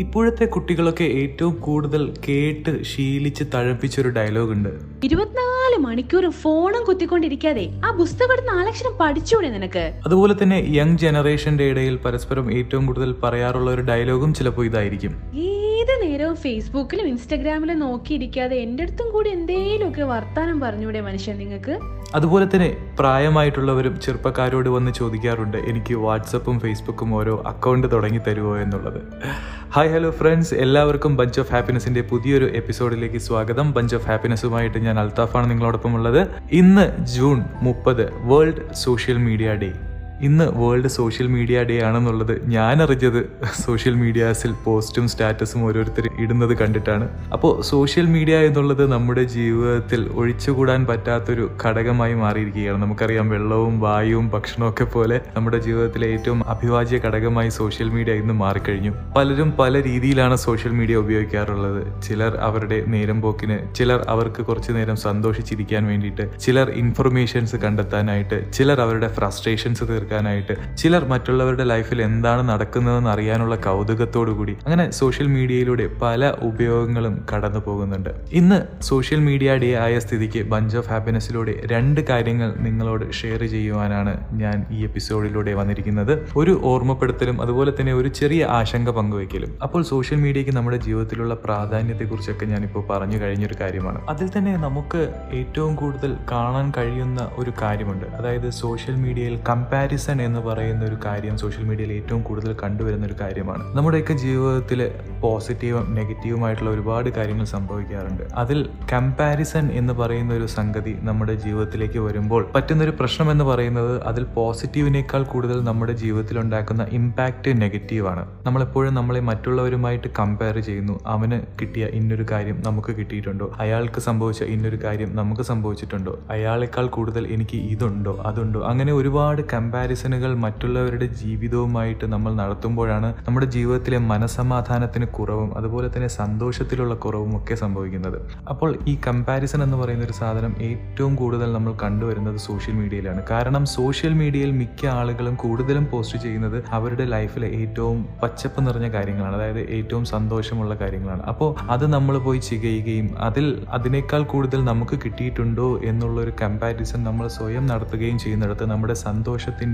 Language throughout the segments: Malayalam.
ഇപ്പോഴത്തെ കുട്ടികളൊക്കെ ഏറ്റവും കൂടുതൽ കേട്ട് ശീലിച്ച് തഴപ്പിച്ചൊരു ഡയലോഗ് ഉണ്ട്. ഇരുപത്തിനാല് മണിക്കൂറും ഫോണും കുത്തിക്കൊണ്ടിരിക്കാതെ ആ പുസ്തകം നാലക്ഷരം പഠിച്ചൂടെ നിനക്ക്? അതുപോലെ തന്നെ യങ് ജനറേഷന്റെ ഇടയിൽ പരസ്പരം ഏറ്റവും കൂടുതൽ പറയാറുള്ള ഒരു ഡയലോഗും ചിലപ്പോൾ ഇതായിരിക്കും. ഏത് നേരവും ഫേസ്ബുക്കിലും ഇൻസ്റ്റാഗ്രാമിലും നോക്കിയിരിക്കാതെ എന്റെ അടുത്തും കൂടി എന്തേലുമൊക്കെ വർത്താനം പറഞ്ഞൂടെ മനുഷ്യൻ നിങ്ങൾക്ക്? അതുപോലെ തന്നെ പ്രായമായിട്ടുള്ളവരും ചെറുപ്പക്കാരോട് വന്ന് ചോദിക്കാറുണ്ട് എനിക്ക് വാട്സപ്പും ഫേസ്ബുക്കും ഓരോ അക്കൗണ്ട് തുടങ്ങി തരുമോ എന്നുള്ളത്. ഹായ് ഹലോ ഫ്രണ്ട്സ് എല്ലാവർക്കും ബഞ്ച് ഓഫ് ഹാപ്പിനെസിന്റെ പുതിയൊരു എപ്പിസോഡിലേക്ക് സ്വാഗതം. ബഞ്ച് ഓഫ് ഹാപ്പിനെസ്സുമായിട്ട് ഞാൻ അൽത്താഫാണ് നിങ്ങളോടൊപ്പം ഉള്ളത്. ഇന്ന് ജൂൺ മുപ്പത് വേൾഡ് സോഷ്യൽ മീഡിയ ഡേ ഇന്ന് വേൾഡ് സോഷ്യൽ മീഡിയ ഡേ ആണെന്നുള്ളത് ഞാൻ അറിഞ്ഞത് സോഷ്യൽ മീഡിയാസിൽ പോസ്റ്റും സ്റ്റാറ്റസും ഓരോരുത്തർ ഇടുന്നത് കണ്ടിട്ടാണ്. അപ്പോൾ സോഷ്യൽ മീഡിയ എന്നുള്ളത് നമ്മുടെ ജീവിതത്തിൽ ഒഴിച്ചുകൂടാൻ പറ്റാത്തൊരു ഘടകമായി മാറിയിരിക്കുകയാണ്. നമുക്കറിയാം വെള്ളവും വായുവും ഭക്ഷണവും പോലെ നമ്മുടെ ജീവിതത്തിലെ ഏറ്റവും അഭിവാജ്യ ഘടകമായി സോഷ്യൽ മീഡിയ ഇന്ന് മാറിക്കഴിഞ്ഞു. പലരും പല രീതിയിലാണ് സോഷ്യൽ മീഡിയ ഉപയോഗിക്കാറുള്ളത്. ചിലർ അവരുടെ നേരം പോക്കിന് ചിലർ അവർക്ക് കുറച്ചു നേരം സന്തോഷിച്ചിരിക്കാൻ വേണ്ടിയിട്ട് ചിലർ ഇൻഫർമേഷൻസ് കണ്ടെത്താനായിട്ട് ചിലർ അവരുടെ ഫ്രസ്ട്രേഷൻസ് തീർക്കാനായിട്ട്. ചിലർ മറ്റുള്ളവരുടെ ലൈഫിൽ എന്താണ് നടക്കുന്നതെന്ന് അറിയാനുള്ള കൗതുകത്തോടു കൂടി അങ്ങനെ സോഷ്യൽ മീഡിയയിലൂടെ പല ഉപയോഗങ്ങളും കടന്നു പോകുന്നുണ്ട്. ഇന്ന് സോഷ്യൽ മീഡിയ ഡേ ആയ സ്ഥിതിക്ക് ബഞ്ച് ഓഫ് ഹാപ്പിനെസ്സിലൂടെ രണ്ട് കാര്യങ്ങൾ നിങ്ങളോട് ഷെയർ ചെയ്യുവാനാണ് ഞാൻ ഈ എപ്പിസോഡിലൂടെ വന്നിരിക്കുന്നത്. ഒരു ഓർമ്മപ്പെടുത്തലും അതുപോലെ തന്നെ ഒരു ചെറിയ ആശങ്ക പങ്കുവയ്ക്കലും അപ്പോൾ സോഷ്യൽ മീഡിയയ്ക്ക് നമ്മുടെ ജീവിതത്തിലുള്ള പ്രാധാന്യത്തെക്കുറിച്ചൊക്കെ ഞാനിപ്പോൾ പറഞ്ഞു കഴിഞ്ഞൊരു കാര്യമാണ്. അതിൽ തന്നെ നമുക്ക് ഏറ്റവും കൂടുതൽ കാണാൻ കഴിയുന്ന ഒരു കാര്യമുണ്ട്. അതായത് സോഷ്യൽ മീഡിയയിൽ കമ്പാരിസൺ എന്ന് പറയുന്ന ഒരു കാര്യം സോഷ്യൽ മീഡിയയിൽ ഏറ്റവും കൂടുതൽ കണ്ടുവരുന്ന ഒരു കാര്യമാണ്. നമ്മുടെയൊക്കെ ജീവിതത്തിൽ പോസിറ്റീവും നെഗറ്റീവുമായിട്ടുള്ള ഒരുപാട് കാര്യങ്ങൾ സംഭവിക്കാറുണ്ട്. അതിൽ കമ്പാരിസൺ എന്ന് പറയുന്ന ഒരു സംഗതി നമ്മുടെ ജീവിതത്തിലേക്ക് വരുമ്പോൾ പറ്റുന്നൊരു പ്രശ്നം എന്ന് പറയുന്നത് അതിൽ പോസിറ്റീവിനേക്കാൾ കൂടുതൽ നമ്മുടെ ജീവിതത്തിൽ ഉണ്ടാക്കുന്ന ഇമ്പാക്റ്റ് നെഗറ്റീവാണ് നമ്മളെപ്പോഴും നമ്മളെ മറ്റുള്ളവരുമായിട്ട് കമ്പയർ ചെയ്യുന്നു. അവന് കിട്ടിയ ഇന്നൊരു കാര്യം നമുക്ക് കിട്ടിയിട്ടുണ്ടോ? അയാൾക്ക് സംഭവിച്ച ഇന്നൊരു കാര്യം നമുക്ക് സംഭവിച്ചിട്ടുണ്ടോ? അയാളെക്കാൾ കൂടുതൽ എനിക്ക് ഇതുണ്ടോ? അതുണ്ടോ? അങ്ങനെ ഒരുപാട് കമ്പാരിസണുകൾ മറ്റുള്ളവരുടെ ജീവിതവുമായിട്ട് നമ്മൾ നടത്തുമ്പോഴാണ് നമ്മുടെ ജീവിതത്തിലെ മനസമാധാനത്തിന് കുറവും അതുപോലെ തന്നെ സന്തോഷത്തിലുള്ള കുറവും ഒക്കെ സംഭവിക്കുന്നത്. അപ്പോൾ ഈ കമ്പാരിസൺ എന്ന് പറയുന്ന ഒരു സാധനം ഏറ്റവും കൂടുതൽ നമ്മൾ കണ്ടുവരുന്നത് സോഷ്യൽ മീഡിയയിലാണ്. കാരണം സോഷ്യൽ മീഡിയയിൽ മിക്ക ആളുകളും കൂടുതലും പോസ്റ്റ് ചെയ്യുന്നത് അവരുടെ ലൈഫിലെ ഏറ്റവും പച്ചപ്പ് നിറഞ്ഞ കാര്യങ്ങളാണ്. അതായത് ഏറ്റവും സന്തോഷമുള്ള കാര്യങ്ങളാണ്. അപ്പോൾ അത് നമ്മൾ പോയി ചെയ്യുകയും അതിൽ അതിനേക്കാൾ കൂടുതൽ നമുക്ക് കിട്ടിയിട്ടുണ്ടോ എന്നുള്ളൊരു കമ്പാരിസൺ നമ്മൾ സ്വയം നടത്തുകയും ചെയ്യുന്നിടത്ത് നമ്മുടെ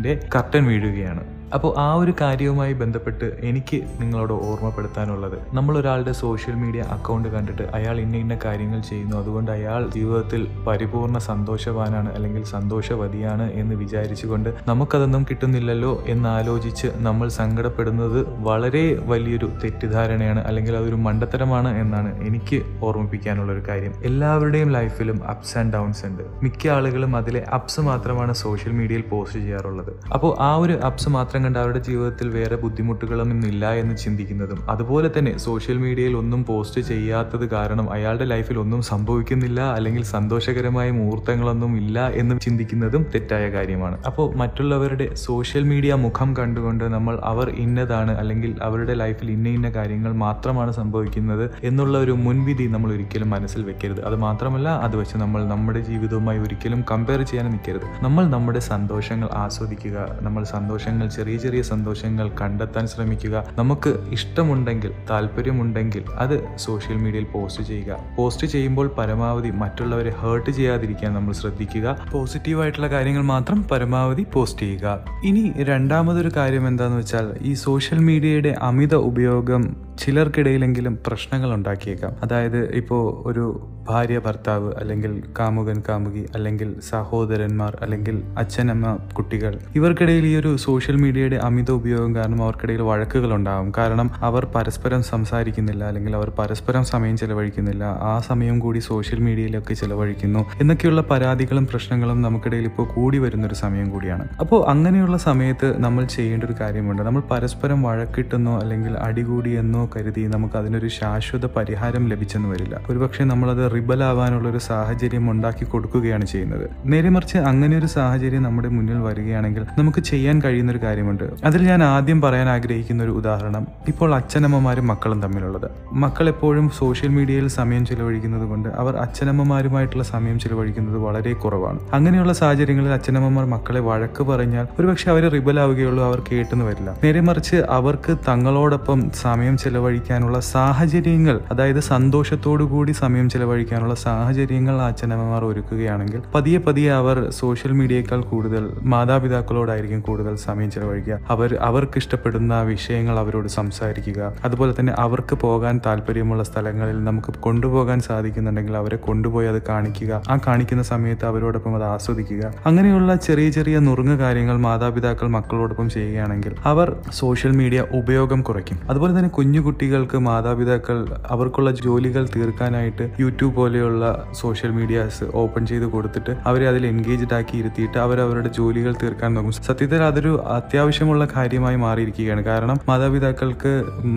സന്തോഷത്തിന്റെ കർട്ടൻ വീഴുകയാണ്. അപ്പോൾ ആ ഒരു കാര്യവുമായി ബന്ധപ്പെട്ട് എനിക്ക് നിങ്ങളോട് ഓർമ്മപ്പെടുത്താനുള്ളത്. നമ്മളൊരാളുടെ സോഷ്യൽ മീഡിയ അക്കൗണ്ട് കണ്ടിട്ട് അയാൾ ഇന്ന ഇന്ന കാര്യങ്ങൾ ചെയ്യുന്നു. അതുകൊണ്ട് അയാൾ ജീവിതത്തിൽ പരിപൂർണ സന്തോഷവാനാണ് അല്ലെങ്കിൽ സന്തോഷവതിയാണ് എന്ന് വിചാരിച്ചുകൊണ്ട് നമുക്കതൊന്നും കിട്ടുന്നില്ലല്ലോ എന്നാലോചിച്ച് നമ്മൾ സങ്കടപ്പെടുന്നത് വളരെ വലിയൊരു തെറ്റിദ്ധാരണയാണ് അല്ലെങ്കിൽ അതൊരു മണ്ടത്തരമാണ് എന്നാണ് എനിക്ക് ഓർമ്മിപ്പിക്കാനുള്ള ഒരു കാര്യം. എല്ലാവരുടെയും ലൈഫിലും അപ്സ് ആൻഡ് ഡൗൺസ് ഉണ്ട്. മിക്ക ആളുകളും അതിലെ അപ്സ് മാത്രമാണ് സോഷ്യൽ മീഡിയയിൽ പോസ്റ്റ് ചെയ്യാറുള്ളത്. അപ്പോൾ ആ ഒരു അപ്സ് മാത്രം കണ്ട് അവരുടെ ജീവിതത്തിൽ വേറെ ബുദ്ധിമുട്ടുകളൊന്നും ഇല്ല എന്ന് ചിന്തിക്കുന്നതും. അതുപോലെ തന്നെ സോഷ്യൽ മീഡിയയിൽ ഒന്നും പോസ്റ്റ് ചെയ്യാത്തത് കാരണം അയാളുടെ ലൈഫിൽ ഒന്നും സംഭവിക്കുന്നില്ല അല്ലെങ്കിൽ സന്തോഷകരമായ മുഹൂർത്തങ്ങളൊന്നും ഇല്ല എന്ന് ചിന്തിക്കുന്നതും തെറ്റായ കാര്യമാണ്. അപ്പോൾ മറ്റുള്ളവരുടെ സോഷ്യൽ മീഡിയ മുഖം കണ്ടുകൊണ്ട് നമ്മൾ അവർ ഇന്നതാണ് അല്ലെങ്കിൽ അവരുടെ ലൈഫിൽ ഇന്ന ഇന്ന കാര്യങ്ങൾ മാത്രമാണ് സംഭവിക്കുന്നത് എന്നുള്ള ഒരു മുൻവിധി നമ്മൾ ഒരിക്കലും മനസ്സിൽ വെക്കരുത്. അത് മാത്രമല്ല അത് വെച്ച് നമ്മൾ നമ്മുടെ ജീവിതവുമായി ഒരിക്കലും കമ്പയർ ചെയ്യാൻ നിൽക്കരുത്. നമ്മൾ നമ്മുടെ സന്തോഷങ്ങൾ ആസ്വദിക്കുക നമ്മൾ സന്തോഷങ്ങൾ ചെറിയ ചെറിയ ചെറിയ സന്തോഷങ്ങൾ കണ്ടെത്താൻ ശ്രമിക്കുക. നമുക്ക് ഇഷ്ടമുണ്ടെങ്കിൽ താല്പര്യമുണ്ടെങ്കിൽ അത് സോഷ്യൽ മീഡിയയിൽ പോസ്റ്റ് ചെയ്യുക. പോസ്റ്റ് ചെയ്യുമ്പോൾ പരമാവധി മറ്റുള്ളവരെ ഹേർട്ട് ചെയ്യാതിരിക്കാൻ നമ്മൾ ശ്രദ്ധിക്കുക. പോസിറ്റീവായിട്ടുള്ള കാര്യങ്ങൾ മാത്രം പരമാവധി പോസ്റ്റ് ചെയ്യുക. ഇനി രണ്ടാമതൊരു കാര്യം എന്താണെന്ന് വെച്ചാൽ ഈ സോഷ്യൽ മീഡിയയുടെ അമിത ഉപയോഗം ചിലർക്കിടയിലെങ്കിലും പ്രശ്നങ്ങൾ ഉണ്ടാക്കിയേക്കാം അതായത് ഇപ്പോൾ ഒരു ഭാര്യ ഭർത്താവ് അല്ലെങ്കിൽ കാമുകൻ കാമുകി അല്ലെങ്കിൽ സഹോദരന്മാർ അല്ലെങ്കിൽ അച്ഛനമ്മ കുട്ടികൾ ഇവർക്കിടയിൽ ഈ ഒരു സോഷ്യൽ മീഡിയയുടെ അമിത ഉപയോഗം കാരണം അവർക്കിടയിൽ വഴക്കുകൾ ഉണ്ടാകും കാരണം അവർ പരസ്പരം സംസാരിക്കുന്നില്ല അല്ലെങ്കിൽ അവർ പരസ്പരം സമയം ചെലവഴിക്കുന്നില്ല. ആ സമയം കൂടി സോഷ്യൽ മീഡിയയിലൊക്കെ ചെലവഴിക്കുന്നു. എന്നൊക്കെയുള്ള പരാതികളും പ്രശ്നങ്ങളും നമുക്കിടയിൽ ഇപ്പോൾ കൂടി വരുന്നൊരു സമയം കൂടിയാണ്. അപ്പോൾ അങ്ങനെയുള്ള സമയത്ത് നമ്മൾ ചെയ്യേണ്ട ഒരു കാര്യമുണ്ട്. നമ്മൾ പരസ്പരം വഴക്കിട്ടെന്നോ അല്ലെങ്കിൽ അടികൂടിയെന്നോ കരുതി നമുക്ക് അതിനൊരു ശാശ്വത പരിഹാരം ലഭിച്ചെന്ന് വരില്ല. ഒരുപക്ഷെ നമ്മളത് റിബലാവാനുള്ള ഒരു സാഹചര്യം ഉണ്ടാക്കി കൊടുക്കുകയാണ് ചെയ്യുന്നത്. നേരെമറിച്ച് അങ്ങനെ ഒരു സാഹചര്യം നമ്മുടെ മുന്നിൽ വരികയാണെങ്കിൽ നമുക്ക് ചെയ്യാൻ കഴിയുന്ന ഒരു കാര്യമുണ്ട്. അതിൽ ഞാൻ ആദ്യം പറയാൻ ആഗ്രഹിക്കുന്ന ഒരു ഉദാഹരണം ഇപ്പോൾ അച്ഛനമ്മമാരും മക്കളും തമ്മിലുള്ളത്. മക്കൾ എപ്പോഴും സോഷ്യൽ മീഡിയയിൽ സമയം ചിലവഴിക്കുന്നത് കൊണ്ട് അവർ അച്ഛനമ്മമാരുമായിട്ടുള്ള സമയം ചിലവഴിക്കുന്നത് വളരെ കുറവാണ്. അങ്ങനെയുള്ള സാഹചര്യങ്ങളിൽ അച്ഛനമ്മമാർ മക്കളെ വഴക്ക് പറഞ്ഞാൽ ഒരുപക്ഷെ അവർ റിബലാവുകയുള്ളൂ അവർ കേട്ടെന്ന് വരില്ല. നേരെ മറിച്ച് അവർക്ക് തങ്ങളോടൊപ്പം സമയം ചെലവഴിക്കാനുള്ള സാഹചര്യങ്ങൾ അതായത് സന്തോഷത്തോടു കൂടി സമയം ചെലവഴിക്കാനുള്ള സാഹചര്യങ്ങൾ അച്ഛനമ്മമാർ ഒരുക്കുകയാണെങ്കിൽ പതിയെ പതിയെ അവർ സോഷ്യൽ മീഡിയയേക്കാൾ കൂടുതൽ മാതാപിതാക്കളോടായിരിക്കും കൂടുതൽ സമയം ചെലവഴിക്കുക. അവർ അവർക്ക് ഇഷ്ടപ്പെടുന്ന വിഷയങ്ങൾ അവരോട് സംസാരിക്കുക. അതുപോലെ തന്നെ അവർക്ക് പോകാൻ താല്പര്യമുള്ള സ്ഥലങ്ങളിൽ നമുക്ക് കൊണ്ടുപോകാൻ സാധിക്കുന്നുണ്ടെങ്കിൽ അവരെ കൊണ്ടുപോയി അത് കാണിക്കുക. ആ കാണിക്കുന്ന സമയത്ത് അവരോടൊപ്പം അത് ആസ്വദിക്കുക. അങ്ങനെയുള്ള ചെറിയ ചെറിയ നുറുങ്ങ കാര്യങ്ങൾ മാതാപിതാക്കൾ മക്കളോടൊപ്പം ചെയ്യുകയാണെങ്കിൽ അവർ സോഷ്യൽ മീഡിയ ഉപയോഗം കുറയ്ക്കും. അതുപോലെ തന്നെ കുഞ്ഞു കുട്ടികൾക്ക് മാതാപിതാക്കൾ അവർക്കുള്ള ജോലികൾ തീർക്കാനായിട്ട് യൂട്യൂബ് പോലെയുള്ള സോഷ്യൽ മീഡിയാസ് ഓപ്പൺ ചെയ്ത് കൊടുത്തിട്ട് അവരെ അതിൽ എൻഗേജ്ഡ് ആക്കി ഇരുത്തിയിട്ട് അവർ അവരുടെ ജോലികൾ തീർക്കാൻ നോക്കും. സത്യത്തിൽ അതൊരു അത്യാവശ്യമുള്ള കാര്യമായി മാറിയിരിക്കുകയാണ്. കാരണം മാതാപിതാക്കൾക്ക്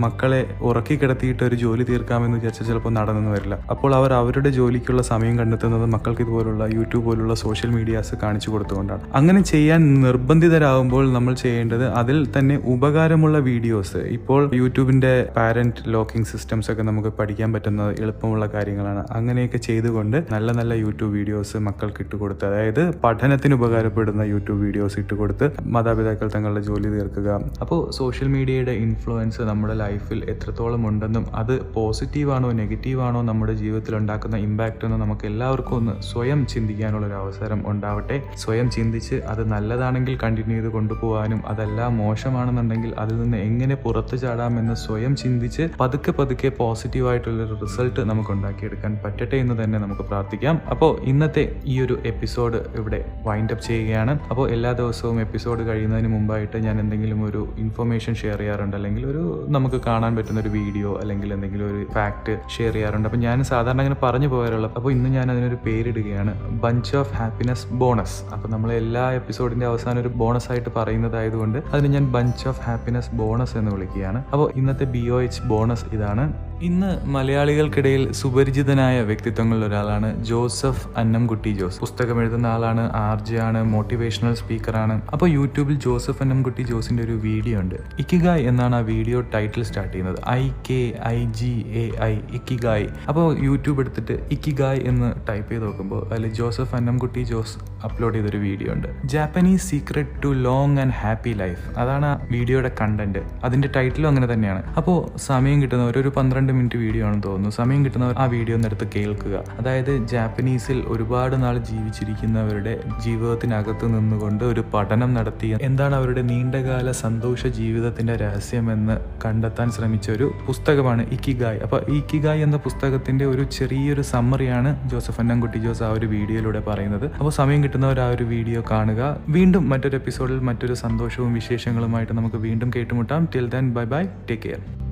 മക്കളെ ഉറക്കി കിടത്തിയിട്ട് ഒരു ജോലി തീർക്കാമെന്ന് വിചാരിച്ചാൽ ചിലപ്പോൾ നടന്നെന്ന് വരില്ല. അപ്പോൾ അവർ അവരുടെ ജോലിക്കുള്ള സമയം കണ്ടെത്തുന്നത് മക്കൾക്ക് ഇതുപോലുള്ള യൂട്യൂബ് പോലുള്ള സോഷ്യൽ മീഡിയാസ് കാണിച്ചു കൊടുത്തുകൊണ്ടാണ്. അങ്ങനെ ചെയ്യാൻ നിർബന്ധിതരാകുമ്പോൾ നമ്മൾ ചെയ്യേണ്ടത് അതിൽ തന്നെ ഉപകാരമുള്ള വീഡിയോസ് ഇപ്പോൾ യൂട്യൂബിന്റെ പാരന്റ് ലോക്കിംഗ് സിസ്റ്റംസ് ഒക്കെ നമുക്ക് പഠിക്കാൻ പറ്റുന്ന എളുപ്പമുള്ള കാര്യങ്ങളാണ്. അങ്ങനെയൊക്കെ ചെയ്തുകൊണ്ട് നല്ല നല്ല യൂട്യൂബ് വീഡിയോസ് മക്കൾക്ക് ഇട്ടുകൊടുത്ത് അതായത് പഠനത്തിന് ഉപകാരപ്പെടുന്ന യൂട്യൂബ് വീഡിയോസ് ഇട്ടുകൊടുത്ത് മാതാപിതാക്കൾ തങ്ങളുടെ ജോലി തീർക്കുക. അപ്പോൾ സോഷ്യൽ മീഡിയയുടെ ഇൻഫ്ലുവൻസ് നമ്മുടെ ലൈഫിൽ എത്രത്തോളം ഉണ്ടെന്നും അത് പോസിറ്റീവാണോ നെഗറ്റീവാണോ നമ്മുടെ ജീവിതത്തിൽ ഉണ്ടാക്കുന്ന ഇമ്പാക്റ്റ് എന്ന് നമുക്ക് എല്ലാവർക്കും ഒന്ന് സ്വയം ചിന്തിക്കാനുള്ള ഒരു അവസരം ഉണ്ടാവട്ടെ. സ്വയം ചിന്തിച്ച് അത് നല്ലതാണെങ്കിൽ കണ്ടിന്യൂ ചെയ്ത് കൊണ്ടുപോകാനും അതെല്ലാം മോശമാണെന്നുണ്ടെങ്കിൽ അതിൽ നിന്ന് എങ്ങനെ പുറത്തു ചാടാമെന്ന് സ്വയം ചിന്തിച്ച് പതുക്കെ പതുക്കെ പോസിറ്റീവ് ആയിട്ടുള്ളൊരു റിസൾട്ട് നമുക്ക് ഉണ്ടാക്കിയെടുക്കാൻ പറ്റട്ടെ എന്ന് തന്നെ നമുക്ക് പ്രാർത്ഥിക്കാം. അപ്പോൾ ഇന്നത്തെ ഈ ഒരു എപ്പിസോഡ് ഇവിടെ വൈൻഡ് അപ്പ് ചെയ്യുകയാണ്. അപ്പോൾ എല്ലാ ദിവസവും എപ്പിസോഡ് കഴിയുന്നതിന് മുമ്പായിട്ട് ഞാൻ എന്തെങ്കിലും ഒരു ഇൻഫർമേഷൻ ഷെയർ ചെയ്യാറുണ്ട്. അല്ലെങ്കിൽ ഒരു നമുക്ക് കാണാൻ പറ്റുന്ന ഒരു വീഡിയോ അല്ലെങ്കിൽ എന്തെങ്കിലും ഒരു ഫാക്ട് ഷെയർ ചെയ്യാറുണ്ട്. അപ്പോൾ ഞാൻ സാധാരണ അങ്ങനെ പറഞ്ഞു പോകാറുള്ളത് അപ്പോൾ ഇന്ന് ഞാൻ അതിനൊരു പേരിടുകയാണ്. ബഞ്ച് ഓഫ് ഹാപ്പിനെസ് ബോണസ് അപ്പോൾ നമ്മൾ എല്ലാ എപ്പിസോഡിന്റെ അവസാനം ഒരു ബോണസ് ആയിട്ട് പറയുന്നതായതുകൊണ്ട് അതിന് ഞാൻ ബഞ്ച് ഓഫ് ഹാപ്പിനെസ് ബോണസ് എന്ന് വിളിക്കുകയാണ്. അപ്പോൾ ഇന്നത്തെ ബി ഒ എച്ച് ബോണസ് ഇതാണ്. ഇന്ന് മലയാളികൾക്കിടയിൽ സുപരിചിതനായ വ്യക്തിത്വങ്ങളിൽ ഒരാളാണ് ജോസഫ് അന്നംകുട്ടി ജോസ്. പുസ്തകം എഴുതുന്ന ആളാണ് ആർജെ ആണ് മോട്ടിവേഷണൽ സ്പീക്കറാണ് അപ്പോൾ യൂട്യൂബിൽ ജോസഫ് അന്നംകുട്ടി ജോസിന്റെ ഒരു വീഡിയോ ഉണ്ട്. ഇക്കിഗായ് എന്നാണ് ആ വീഡിയോ ടൈറ്റിൽ സ്റ്റാർട്ട് ചെയ്യുന്നത്. I K I G A I ikigai. അപ്പോൾ യൂട്യൂബ് എടുത്തിട്ട് ഇക്കിഗായ് എന്ന് ടൈപ്പ് ചെയ്ത് നോക്കുമ്പോൾ അതിൽ ജോസഫ് അന്നംകുട്ടി ജോസ് അപ്ലോഡ് ചെയ്തൊരു വീഡിയോ ഉണ്ട്. Japanese secret to long and happy life അതാണ് ആ വീഡിയോയുടെ കണ്ടന്റ് അതിന്റെ ടൈറ്റിലും അങ്ങനെ തന്നെയാണ്. അപ്പോൾ സമയം കിട്ടുന്ന ഒരു പന്ത്രണ്ട് മിനിറ്റ് വീഡിയോ ആണെന്ന് തോന്നുന്നു. സമയം കിട്ടുന്നവർ ആ വീഡിയോ ഒന്ന് കേൾക്കുക. അതായത് ജാപ്പനീസിൽ ഒരുപാട് നാൾ ജീവിച്ചിരിക്കുന്നവരുടെ ജീവിതത്തിനകത്ത് നിന്നുകൊണ്ട് ഒരു പഠനം നടത്തിയ എന്താണ് അവരുടെ നീണ്ടകാല സന്തോഷ ജീവിതത്തിന്റെ രഹസ്യമെന്ന് കണ്ടെത്താൻ ശ്രമിച്ച ഒരു പുസ്തകമാണ് ഇക്കിഗായ്. അപ്പൊ ഇക്കിഗായ് എന്ന പുസ്തകത്തിന്റെ ഒരു ചെറിയൊരു സമ്മറിയാണ് ജോസഫ് അന്നംകുട്ടി ജോസ് ആ ഒരു വീഡിയോയിലൂടെ പറയുന്നത്. അപ്പോൾ സമയം കിട്ടുന്നവർ ആ ഒരു വീഡിയോ കാണുക. വീണ്ടും മറ്റൊരു എപ്പിസോഡിൽ മറ്റൊരു സന്തോഷവും വിശേഷങ്ങളുമായിട്ട് നമുക്ക് വീണ്ടും കേട്ടുമുട്ടാം. Till then bye bye take care